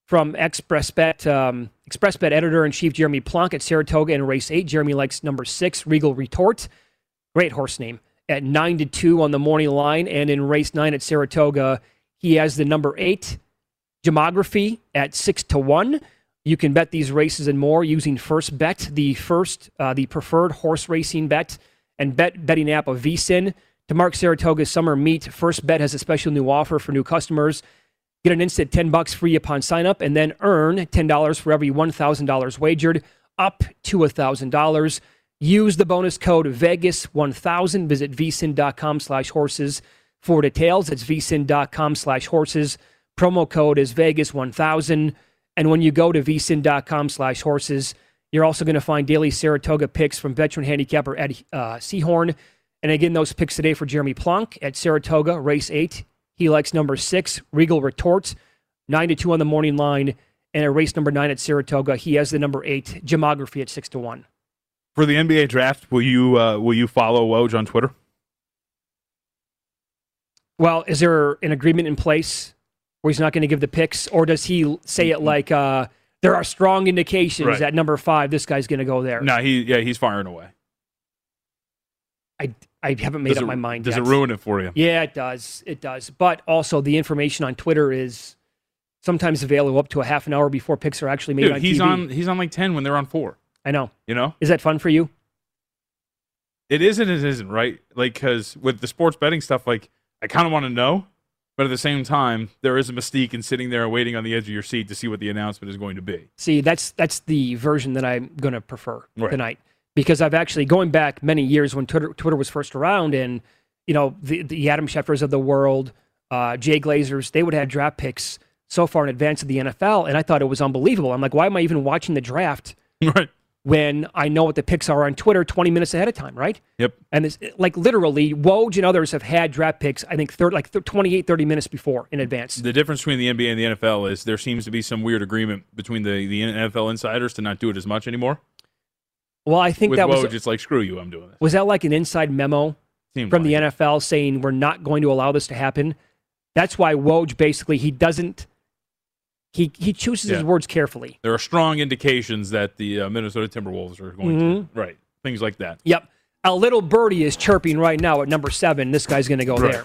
Speaker 1: from ExpressBet. Um, ExpressBet editor in chief Jeremy Plonk at Saratoga in race eight. Jeremy likes number six, Regal Retort. Great horse name. At nine to two on the morning line, and in race nine at Saratoga, he has the number eight, Gemography at six to one. You can bet these races and more using First Bet, the first, uh, the preferred horse racing bet and bet betting app of VSIN. To mark Saratoga's summer meet, First Bet has a special new offer for new customers. Get an instant 10 bucks free upon sign up and then earn $10 for every $1,000 wagered, up to $1,000. Use the bonus code VEGAS1000. Visit vsin.com slash horses for details. It's vsin.com slash horses. Promo code is Vegas1000. And when you go to vsin.com slash horses, you're also going to find daily Saratoga picks from veteran handicapper Ed uh, Seahorn. And again, those picks today for Jeremy Plonk at Saratoga, race eight. He likes number six, Regal Retort, nine to two on the morning line. And at race number nine at Saratoga, he has the number eight, Gemography at six to one.
Speaker 2: For the NBA draft, will you uh, will you follow Woj on Twitter?
Speaker 1: Well, is there an agreement in place where he's not going to give the picks, or does he say it like uh, there are strong indications
Speaker 2: Right.
Speaker 1: at number five this guy's going to go there?
Speaker 2: No, he yeah he's firing away.
Speaker 1: I I haven't made
Speaker 2: Does
Speaker 1: up
Speaker 2: it-
Speaker 1: my mind.
Speaker 2: Does
Speaker 1: yet.
Speaker 2: it ruin it for you?
Speaker 1: Yeah, it does. It does. But also, the information on Twitter is sometimes available up to a half an hour before picks are actually made
Speaker 2: Dude,
Speaker 1: on
Speaker 2: he's
Speaker 1: TV.
Speaker 2: on he's on like ten when they're on four.
Speaker 1: I know.
Speaker 2: You know,
Speaker 1: Is that fun for you?
Speaker 2: it is and it isn't right. Like because with the sports betting stuff, like I kind of want to know, but at the same time, there is a mystique in sitting there and waiting on the edge of your seat to see what the announcement is going to be.
Speaker 1: See, that's that's the version that I'm going to prefer
Speaker 2: Right.
Speaker 1: tonight because I've actually going back many years when Twitter Twitter was first around, and you know the the Adam Schefters of the world, uh, Jay Glazers, they would have draft picks so far in advance of the NFL, and I thought it was unbelievable. I'm like, why am I even watching the draft?
Speaker 2: Right.
Speaker 1: When I know what the picks are on Twitter 20 minutes ahead of time, right?
Speaker 2: Yep.
Speaker 1: And it's like literally, Woj and others have had draft picks, I think, thir- like th- 28, 30 minutes before in advance.
Speaker 2: The difference between the NBA and the NFL is there seems to be some weird agreement between the, the NFL insiders to not do it as much anymore.
Speaker 1: Well, I think
Speaker 2: With
Speaker 1: that
Speaker 2: Woj,
Speaker 1: was
Speaker 2: it's like screw you, I'm doing this.
Speaker 1: Was that like an inside memo
Speaker 2: Seemed
Speaker 1: from the NFL saying we're not going to allow this to happen? That's why Woj basically he doesn't he he chooses his words carefully.
Speaker 2: There are strong indications that the uh, Minnesota Timberwolves are going
Speaker 1: Mhm.
Speaker 2: to right things like that.
Speaker 1: Yep. A little birdie is chirping right now at number seven. This guy's going to go
Speaker 2: Right.
Speaker 1: there.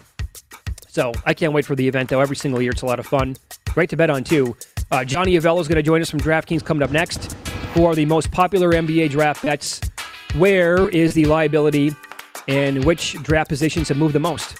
Speaker 1: So I can't wait for the event though. Every single year, it's a lot of fun. Great to bet on too. Uh, Johnny Avello is going to join us from DraftKings coming up next. Who are the most popular NBA draft bets? Where is the liability, and which draft positions have moved the most?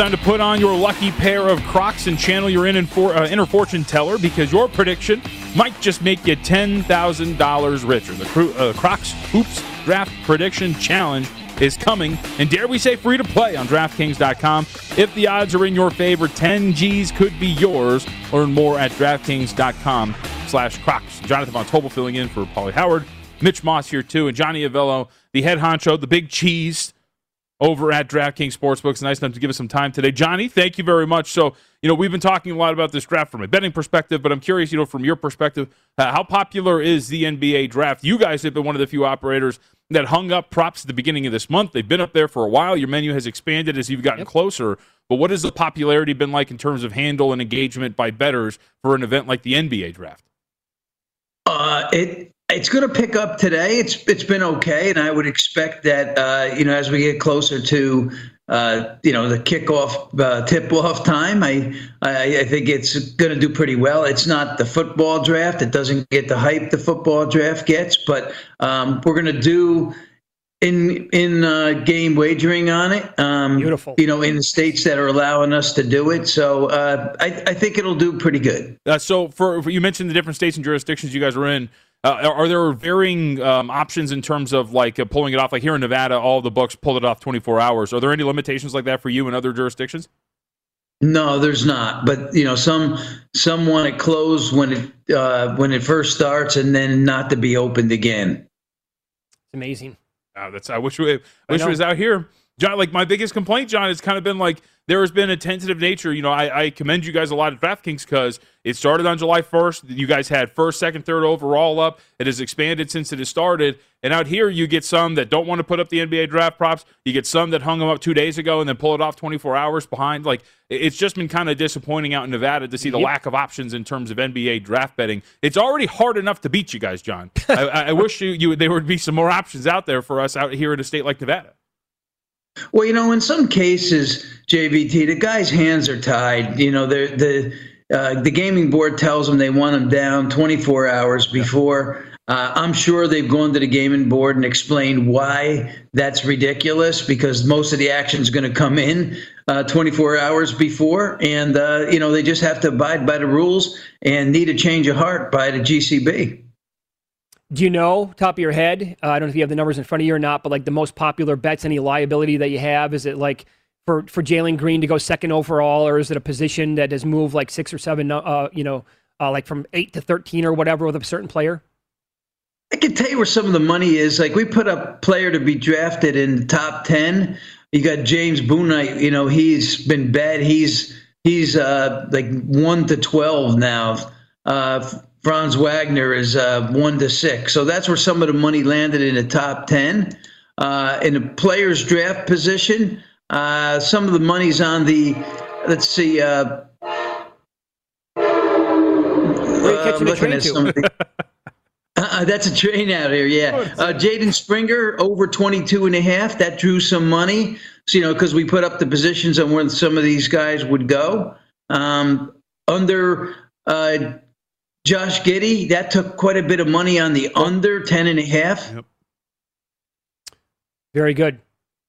Speaker 2: Time to put on your lucky pair of Crocs and channel your inner, for, uh, inner fortune teller because your prediction might just make you $10,000 richer. The Cro- uh, Crocs Hoops Draft Prediction Challenge is coming, and dare we say free to play on DraftKings.com. If the odds are in your favor, 10 G's could be yours. Learn more at DraftKings.com slash Crocs. Jonathan Von Tobel filling in for Pauly Howard. Mitch Moss here too, and Johnny Avello, the head honcho, the big cheese over at DraftKings Sportsbooks. Nice enough to give us some time today. Johnny, thank you very much. So, you know, we've been talking a lot about this draft from a betting perspective, but I'm curious, you know, from your perspective, uh, how popular is the NBA draft? You guys have been one of the few operators that hung up props at the beginning of this month. They've been up there for a while. Your menu has expanded as you've gotten yep. closer. But what has the popularity been like in terms of handle and engagement by bettors for an event like the NBA draft?
Speaker 7: Uh, it it's going to pick up today. It's it's been okay, and I would expect that uh, you know as we get closer to uh, you know the kickoff uh, tip off time, I, I, I think it's going to do pretty well. It's not the football draft; it doesn't get the hype the football draft gets, but um, we're going to do in in uh, game wagering on it. Um,
Speaker 1: Beautiful.
Speaker 7: You know, in the states that are allowing us to do it, so uh, I, I think it'll do pretty good.
Speaker 2: Uh, so, for, for, you mentioned the different states and jurisdictions you guys are in. Uh, are there varying um, options in terms of like uh, pulling it off? Like here in Nevada, all the books pulled it off 24 hours. Are there any limitations like that for you in other jurisdictions?
Speaker 7: No, there's not. But you know, some some want it closed when it uh, when it first starts, and then not to be opened again.
Speaker 1: It's amazing.
Speaker 2: Uh, that's I wish we wish it was out here. John, like my biggest complaint, John, has kind of been like there has been a tentative nature. You know, I, I commend you guys a lot at DraftKings because it started on July 1st. You guys had first, second, third overall up. It has expanded since it has started. And out here, you get some that don't want to put up the NBA draft props. You get some that hung them up two days ago and then pull it off 24 hours behind. Like, it's just been kind of disappointing out in Nevada to see the yep. lack of options in terms of NBA draft betting. It's already hard enough to beat you guys, John. I, I wish you, you there would be some more options out there for us out here in a state like Nevada.
Speaker 7: Well, you know, in some cases, JVT, the guy's hands are tied. You know, the the uh, the gaming board tells them they want them down 24 hours before. Uh, I'm sure they've gone to the gaming board and explained why that's ridiculous because most of the action is going to come in uh, 24 hours before, and uh, you know they just have to abide by the rules and need a change of heart by the GCB.
Speaker 1: Do you know, top of your head? Uh, I don't know if you have the numbers in front of you or not, but like the most popular bets, any liability that you have, is it like for for Jalen Green to go second overall, or is it a position that has moved like six or seven, uh, you know, uh, like from eight to thirteen or whatever with a certain player?
Speaker 7: I can tell you where some of the money is. Like we put a player to be drafted in the top ten. You got James Bouknight. You know he's been bad. He's he's uh, like one to twelve now. Uh, Franz Wagner is uh, one to six. So that's where some of the money landed in the top 10. Uh, in the players' draft position, uh, some of the money's on the, let's see, uh, I'm looking at something. Uh, that's a train out here, yeah. Uh, Jaden Springer over 22 and a half. That drew some money. So, you know, because we put up the positions on where some of these guys would go. Um, under uh, Josh Giddey, that took quite a bit of money on the under 10 and a half. Yep.
Speaker 1: Very good.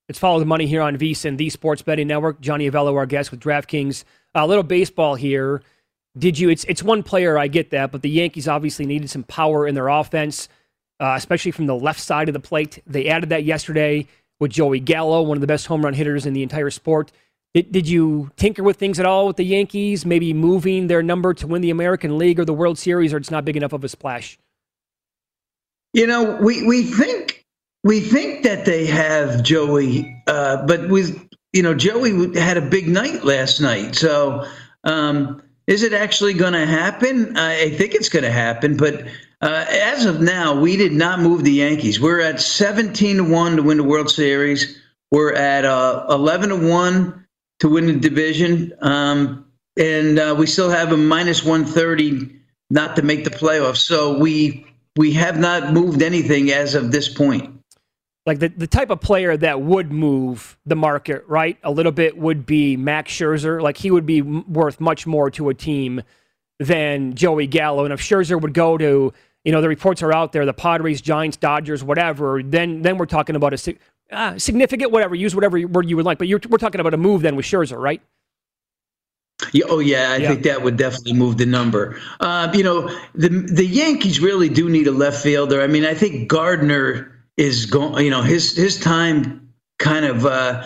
Speaker 1: Let's follow the money here on VSIN, the Sports Betting Network. Johnny Avello, our guest with DraftKings. A little baseball here. Did you? It's it's one player. I get that, but the Yankees obviously needed some power in their offense, uh, especially from the left side of the plate. They added that yesterday with Joey Gallo, one of the best home run hitters in the entire sport. Did, did you tinker with things at all with the Yankees? Maybe moving their number to win the American League or the World Series, or it's not big enough of a splash?
Speaker 7: You know, we we think we think that they have Joey, uh, but with you know Joey had a big night last night. So um, is it actually going to happen? I think it's going to happen, but. Uh, as of now, we did not move the Yankees. We're at 17 to 1 to win the World Series. We're at uh, 11 to 1 to win the division. Um, and uh, we still have a minus 130 not to make the playoffs. So we we have not moved anything as of this point.
Speaker 1: Like the, the type of player that would move the market, right? A little bit would be Max Scherzer. Like he would be worth much more to a team than Joey Gallo. And if Scherzer would go to, you know, the reports are out there, the Padres, Giants, Dodgers, whatever, then then we're talking about a uh, significant, whatever. Use whatever word you would like. But you're, we're talking about a move then with Scherzer, right?
Speaker 7: Yeah, oh yeah, I yeah. think that would definitely move the number. Uh, you know, the the Yankees really do need a left fielder. I mean, I think Gardner is going. You know, his his time kind of uh,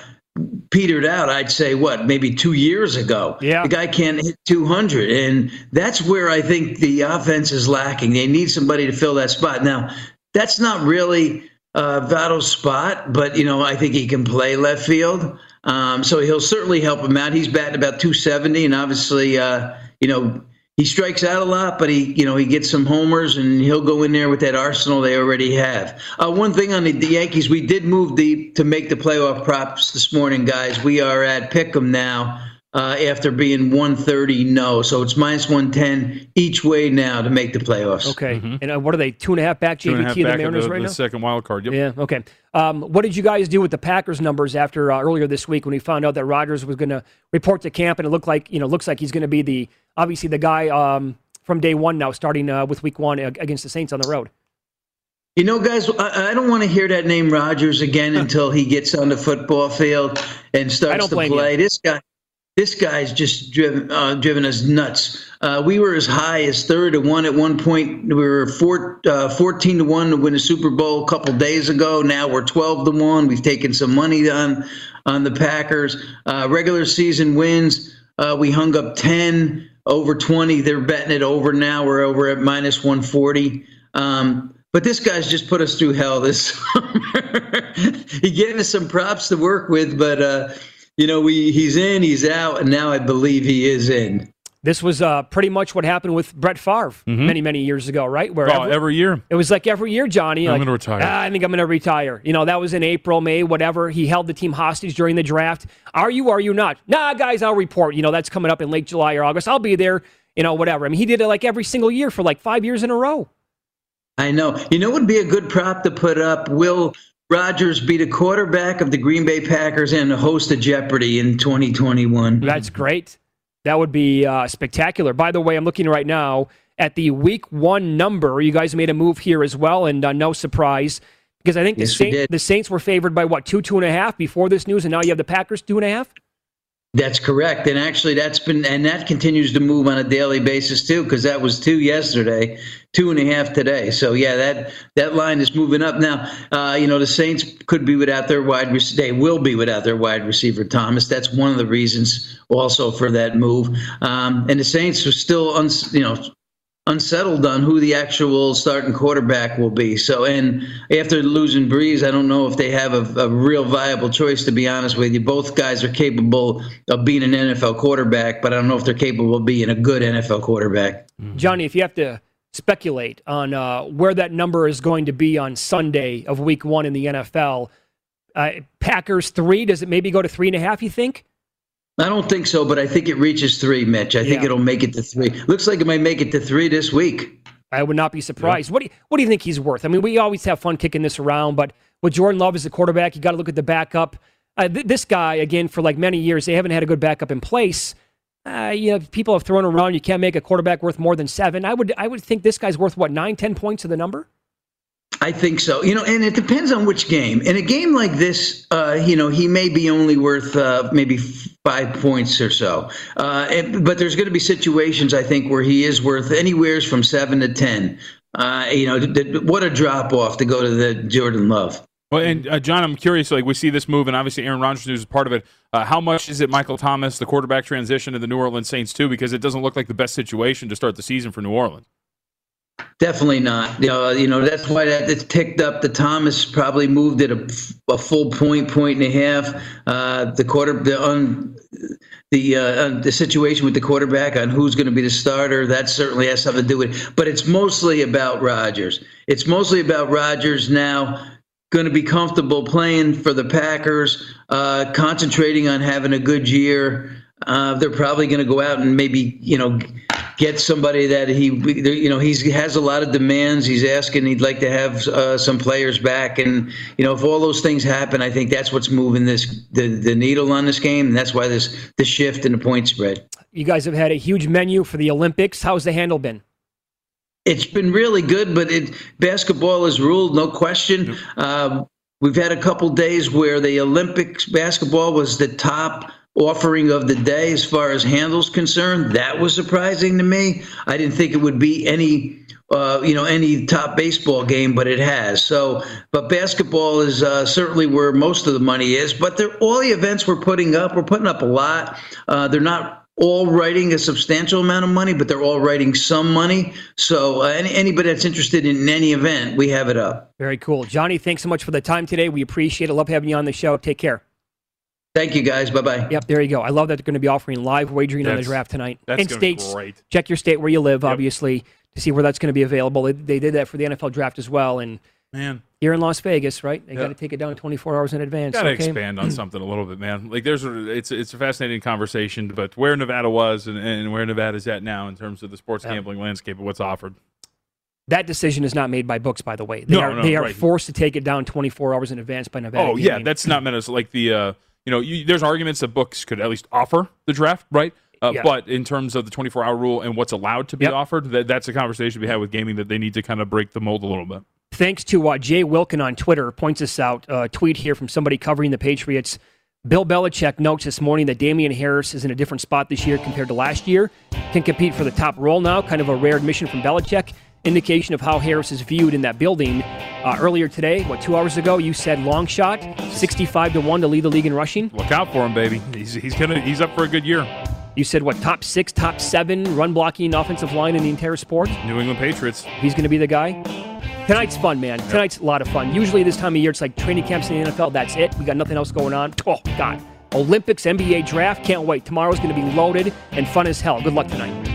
Speaker 7: petered out. I'd say what maybe two years ago.
Speaker 1: Yeah,
Speaker 7: the guy can't hit 200, and that's where I think the offense is lacking. They need somebody to fill that spot. Now, that's not really uh, Votto's spot, but you know, I think he can play left field. Um, so he'll certainly help him out. He's batting about 270, and obviously, uh, you know, he strikes out a lot, but he, you know, he gets some homers, and he'll go in there with that arsenal they already have. Uh, one thing on the, the, Yankees, we did move the to make the playoff props this morning, guys. We are at Pick'em now uh, after being 130 no. So it's minus 110 each way now to make the playoffs.
Speaker 1: Okay. Mm-hmm. And uh, what are they, two and a half back JVT
Speaker 2: the
Speaker 1: Mariners
Speaker 2: the,
Speaker 1: right
Speaker 2: the
Speaker 1: now?
Speaker 2: second wild card. Yep.
Speaker 1: Yeah, okay. Um, what did you guys do with the Packers numbers after uh, earlier this week when we found out that Rodgers was going to report to camp and it looked like, you know, looks like he's going to be the, obviously the guy um, from day one now starting uh, with week one against the Saints on the road?
Speaker 7: You know, guys, I, I don't want to hear that name Rodgers again until he gets on the football field and starts to play.
Speaker 1: You.
Speaker 7: This guy, this guy's just driven uh, driven us nuts. Uh, we were as high as third to one at one point. We were four, uh, 14 to one to win a Super Bowl a couple days ago. Now we're 12 to one. We've taken some money on on the Packers. Uh, regular season wins. Uh, we hung up 10 over 20. They're betting it over now. We're over at minus 140. Um, but this guy's just put us through hell this summer. he gave us some props to work with, but uh, you know, we he's in, he's out, and now I believe he is in.
Speaker 1: This was uh, pretty much what happened with Brett Favre
Speaker 2: Mhm.
Speaker 1: many, many years ago, right? Where
Speaker 2: Oh, every year.
Speaker 1: it was like every year, Johnny.
Speaker 2: I'm
Speaker 1: like,
Speaker 2: gonna retire.
Speaker 1: "Ah, I think I'm going to retire. You know, that was in April, May, whatever. He held the team hostage during the draft. Are you? Are you not? Nah, guys, I'll report. You know, that's coming up in late July or August. I'll be there. You know, whatever. I mean, he did it like every single year for like five years in a row.
Speaker 7: I know. You know, what would be a good prop to put up. Will Rodgers be the quarterback of the Green Bay Packers and the host of Jeopardy in 2021?
Speaker 1: That's great. That would be uh, spectacular. By the way, I'm looking right now at the week one number. You guys made a move here as well, and uh, no surprise because I think the,
Speaker 7: Yes,
Speaker 1: the Saints were favored by what two, two and a half before this news, and now you have the Packers two and a half.
Speaker 7: That's correct. And actually, that's been, and that continues to move on a daily basis too, because that was two yesterday, two and a half today. So yeah, that that line is moving up now. Uh, you know, the Saints could be without their wide. Rec- they will be without their wide receiver Thomas. That's one of the reasons also for that move. Um, and the Saints are still, uns, you know, unsettled on who the actual starting quarterback will be. So, and after losing Brees, I don't know if they have a, a real viable choice. To be honest with you, both guys are capable of being an NFL quarterback, but I don't know if they're capable of being a good NFL quarterback.
Speaker 1: Johnny, if you have to speculate on uh, where that number is going to be on Sunday of Week One in the NFL, uh, Packers three. Does it maybe go to three and a half? You think?
Speaker 7: I don't think so, but I think it reaches three, Mitch. I think it'll make it to three. Looks like it might make it to three this week.
Speaker 1: I would not be surprised. What do you, what do you think he's worth? I mean, we always have fun kicking this around, but with Jordan Love as the quarterback, you got to look at the backup. Uh, th- this guy, again, for like many years, they haven't had a good backup in place. Uh, you know, people have thrown around. You can't make a quarterback worth more than seven. I would, I would think this guy's worth what nine, ten points of the number.
Speaker 7: I think so. You know, and it depends on which game. In a game like this, uh, you know, he may be only worth uh, maybe five points or so. Uh, but there's going to be situations, I think, where he is worth anywhere from seven to ten. Uh, you know, th- th- what a drop off to go to the Jordan Love.
Speaker 2: Well, and uh, John, I'm curious. Like we see this move, and obviously Aaron Rodgers is part of it. Uh, how much is it Michael Thomas, the quarterback transition to the New Orleans Saints too? Because it doesn't look like the best situation to start the season for New Orleans.
Speaker 7: Definitely not. You know, you know that's why that it's ticked up. The Thomas probably moved it a, a full point, point and a half. Uh, the quarter, the un, the uh, the situation with the quarterback on who's going to be the starter that certainly has something to do with it. But it's mostly about Rodgers. It's mostly about Rodgers now going to be comfortable playing for the Packers, uh, concentrating on having a good year. Uh, they're probably going to go out and maybe you know get somebody that he you know he's, he has a lot of demands. He's asking he'd like to have uh, some players back, and you know if all those things happen, I think that's what's moving this the, the needle on this game, and that's why this the shift in the point spread.
Speaker 1: You guys have had a huge menu for the Olympics. How's the handle been?
Speaker 7: It's been really good, but it basketball is ruled, no question. Um, we've had a couple days where the Olympics basketball was the top offering of the day as far as handles concerned. That was surprising to me. I didn't think it would be any uh, you know any top baseball game, but it has. So, but basketball is uh, certainly where most of the money is. But they're, all the events we're putting up, we're putting up a lot. Uh, they're not all writing a substantial amount of money, but they're all writing some money. So, uh, any, anybody that's interested in any event, we have it up.
Speaker 1: Very cool, Johnny. Thanks so much for the time today. We appreciate it. Love having you on the show. Take care.
Speaker 7: Thank you, guys. Bye bye.
Speaker 1: Yep, there you go. I love that they're going to be offering live wagering on the draft tonight.
Speaker 2: that's
Speaker 1: In
Speaker 2: gonna be
Speaker 1: states,
Speaker 2: great.
Speaker 1: check your state where you live, obviously, to see where that's going to be available. They, they did that for the NFL draft as well. And
Speaker 2: Man.
Speaker 1: You're in Las Vegas, right? They
Speaker 2: Yeah.
Speaker 1: got to take it down 24 hours in advance.
Speaker 2: Got to
Speaker 1: okay?
Speaker 2: expand on something a little bit, man. Like there's a, it's it's a fascinating conversation, but where Nevada was and, and where Nevada's at now in terms of the sports gambling landscape and what's offered.
Speaker 1: That decision is not made by books, by the way. They
Speaker 2: No,
Speaker 1: are
Speaker 2: no,
Speaker 1: they are
Speaker 2: right.
Speaker 1: forced to take it down 24 hours in advance by Nevada.
Speaker 2: Oh yeah, that's not meant as like the uh, you know you, there's arguments that books could at least offer the draft, right? Uh,
Speaker 1: Yeah.
Speaker 2: But in terms of the 24 hour rule and what's allowed to be
Speaker 1: Yep.
Speaker 2: offered, that, that's a conversation we had with gaming that they need to kind of break the mold a little bit.
Speaker 1: Thanks to uh, Jay Wilkin on Twitter points us out. A tweet here from somebody covering the Patriots. Bill Belichick notes this morning that Damien Harris is in a different spot this year compared to last year. Can compete for the top role now. Kind of a rare admission from Belichick. Indication of how Harris is viewed in that building. Uh, earlier today, what two hours ago, you said long shot, sixty-five to one to lead the league in rushing.
Speaker 2: Look out for him, baby. He's he's gonna he's up for a good year.
Speaker 1: You said what top six, top seven run blocking offensive line in the entire sport.
Speaker 2: New England Patriots.
Speaker 1: He's going to be the guy. Tonight's fun, man. Tonight's a lot of fun. Usually this time of year, it's like training camps in the NFL. That's it. We got nothing else going on. Oh God, Olympics, NBA draft. Can't wait. Tomorrow's going to be loaded and fun as hell. Good luck tonight.